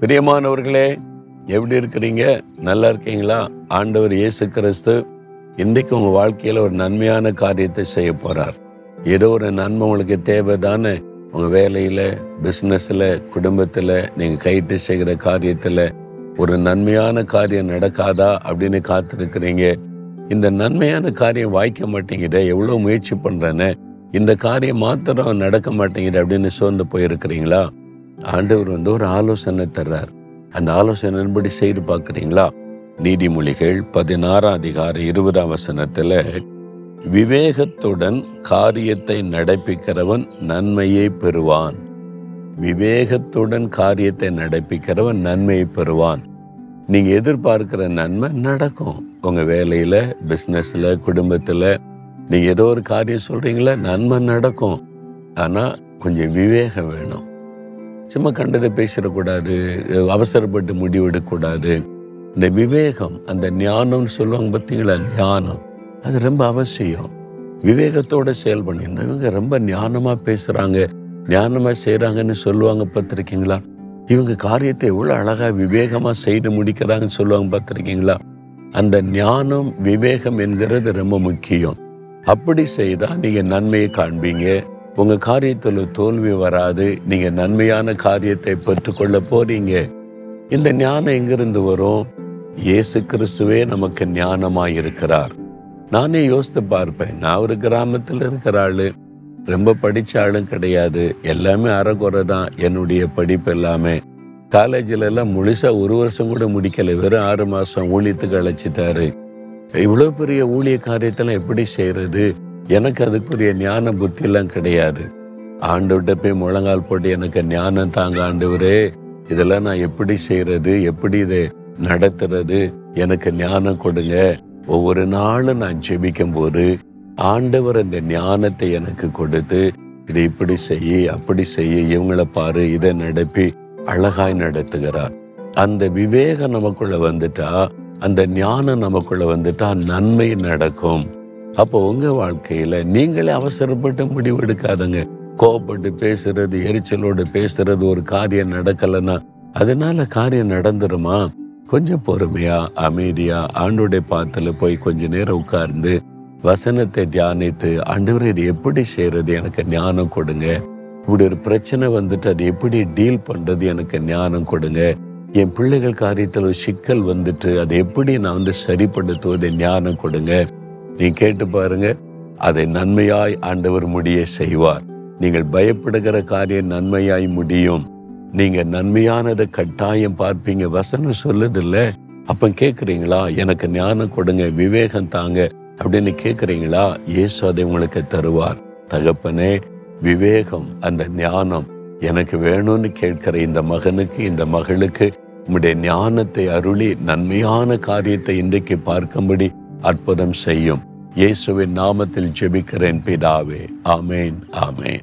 பிரியமானவர்களே எப்படி இருக்கிறீங்க? நல்லா இருக்கீங்களா? ஆண்டவர் இயேசு கிறிஸ்து இன்றைக்கு உங்கள் வாழ்க்கையில் ஒரு நன்மையான காரியத்தை செய்ய போகிறார் ஏதோ ஒரு நன்மை உங்களுக்கு தேவைதானே? உங்கள் வேலையில் பிஸ்னஸில் குடும்பத்தில் நீங்கள் கைட்டு செய்கிற காரியத்தில் ஒரு நன்மையான காரியம் நடக்காதா அப்படின்னு காத்திருக்கிறீங்க. இந்த நன்மையான காரியம் வாய்க்க மாட்டேங்குதே எவ்வளோ முயற்சி பண்ணுறேன்னு இந்த காரியம் மாத்திரம் நடக்க மாட்டேங்குது அப்படின்னு சோர்ந்து போயிருக்கிறீங்களா? ஆண்டவர் வந்து ஒரு ஆலோசனை தர்றார். அந்த ஆலோசனைப்படி செய்து பார்க்குறீங்களா? நீதிமொழிகள் பதினாறாம் அதிகாரம் இருபதாம் வசனத்தில் விவேகத்துடன் காரியத்தை நடப்பிக்கிறவன் நன்மையை பெறுவான். விவேகத்துடன் காரியத்தை நடப்பிக்கிறவன் நன்மையை பெறுவான். நீங்கள் எதிர்பார்க்கிற நன்மை நடக்கும். உங்கள் வேலையில் பிஸ்னஸில் குடும்பத்தில் நீங்கள் ஏதோ ஒரு காரியம் சொல்கிறீங்களே நன்மை நடக்கும். ஆனால் கொஞ்சம் விவேகம் வேணும். சும்மா கண்டதை பேசிடக்கூடாது அவசரப்பட்டு முடிவெடுக்கக்கூடாது. இந்த விவேகம் அந்த ஞானம்னு சொல்லுவாங்க பார்த்தீங்களா ஞானம் அது ரொம்ப அவசியம். விவேகத்தோட செயல்பண்ணி இவங்க ரொம்ப ஞானமாக பேசுகிறாங்க ஞானமாக செய்கிறாங்கன்னு சொல்லுவாங்க பார்த்துருக்கீங்களா? இவங்க காரியத்தை எவ்வளோ அழகாக விவேகமாக செய்து முடிக்கிறாங்கன்னு சொல்லுவாங்க பார்த்துருக்கீங்களா? அந்த ஞானம் விவேகம் என்கிறது ரொம்ப முக்கியம். அப்படி செய்தால் நீங்கள் நன்மையை காண்பீங்க. உங்கள் காரியத்தில் தோல்வி வராது. நீங்கள் நன்மையான காரியத்தை பெற்றுக்கொள்ள போறீங்க. இந்த ஞானம் எங்கிருந்து வரும்? இயேசு கிறிஸ்துவே நமக்கு ஞானமாக இருக்கிறார். நானே யோசித்து பார்ப்பேன். நான் ஒரு கிராமத்தில் இருக்கிற ஆள். ரொம்ப படித்த ஆளும் கிடையாது. எல்லாமே அறகுறை தான். என்னுடைய படிப்பு எல்லாமே. காலேஜில் எல்லாம் ஒரு வருஷம் கூட முடிக்கலை. வெறும் ஆறு மாதம் ஊழியத்துக்கு அழைச்சிட்டாரு. இவ்வளோ பெரிய ஊழிய காரியத்தெல்லாம் எப்படி செய்கிறது எனக்கு அதுக்குரிய ஞான புத்திலாம் கிடையாது. ஆண்டவர்கிட்ட போய் முழங்கால் போட்டு எனக்கு ஞானம் தாங்க ஆண்டவரே இதெல்லாம் நான் எப்படி செய்யறது எப்படி இதை நடத்துறது எனக்கு ஞானம் கொடுங்க. ஒவ்வொரு நாளும் நான் ஜெபிக்கும் போது ஆண்டவர் அந்த ஞானத்தை எனக்கு கொடுத்து இதை இப்படி செய்ய அப்படி செய்ய இவங்கள பாரு இதை நடப்பி அழகாய் நடத்துகிறார். அந்த விவேகம் நமக்குள்ள வந்துட்டா அந்த ஞானம் நமக்குள்ள வந்துட்டா நன்மை நடக்கும். அப்போ உங்க வாழ்க்கையில நீங்களே அவசரப்பட்டு முடிவு எடுக்காதங்க. கோபப்பட்டு பேசுறது எரிச்சலோடு பேசுறது ஒரு காரியம் நடக்கலைன்னா அதனால காரியம் நடந்துருமா? கொஞ்சம் பொறுமையா அமைதியா ஆண்டோடைய பாத்துல போய் கொஞ்ச நேரம் உட்கார்ந்து வசனத்தை தியானித்து ஆண்டவரை இது எப்படி செய்யறது எனக்கு ஞானம் கொடுங்க. இப்படி ஒரு பிரச்சனை வந்துட்டு அது எப்படி டீல் பண்றது? எனக்கு ஞானம் கொடுங்க. என் பிள்ளைகள் காரியத்தில் ஒரு சிக்கல் வந்துட்டு அதை எப்படி நான் வந்து சரிப்படுத்துவதை? ஞானம் கொடுங்க. நீ கேட்டு பாருங்க. அதை நன்மையாய் ஆண்டவர் முடிய செய்வார். நீங்கள் பயப்படுகிற காரியம் நன்மையாய் முடியும். நீங்க நன்மையானதை கட்டாயம் பார்ப்பீங்க. வசனம் சொல்லுதில்ல. அப்ப கேக்குறீங்களா? எனக்கு ஞானம் கொடுங்க விவேகம் தாங்க. அப்படின்னு கேக்குறீங்களா? இயேசு அதை உங்களுக்கு தருவார். தகப்பனே விவேகம் அந்த ஞானம் எனக்கு வேணும்னு கேட்கிற இந்த மகனுக்கு இந்த மகளுக்கு உம்முடைய ஞானத்தை அருளி நன்மையான காரியத்தை இன்றைக்கு பார்க்கும்படி அற்புதம் செய்யும். இயேசுவின் நாமத்தில் ஜெபிக்கிறேன் பிதாவே. ஆமேன் ஆமேன்.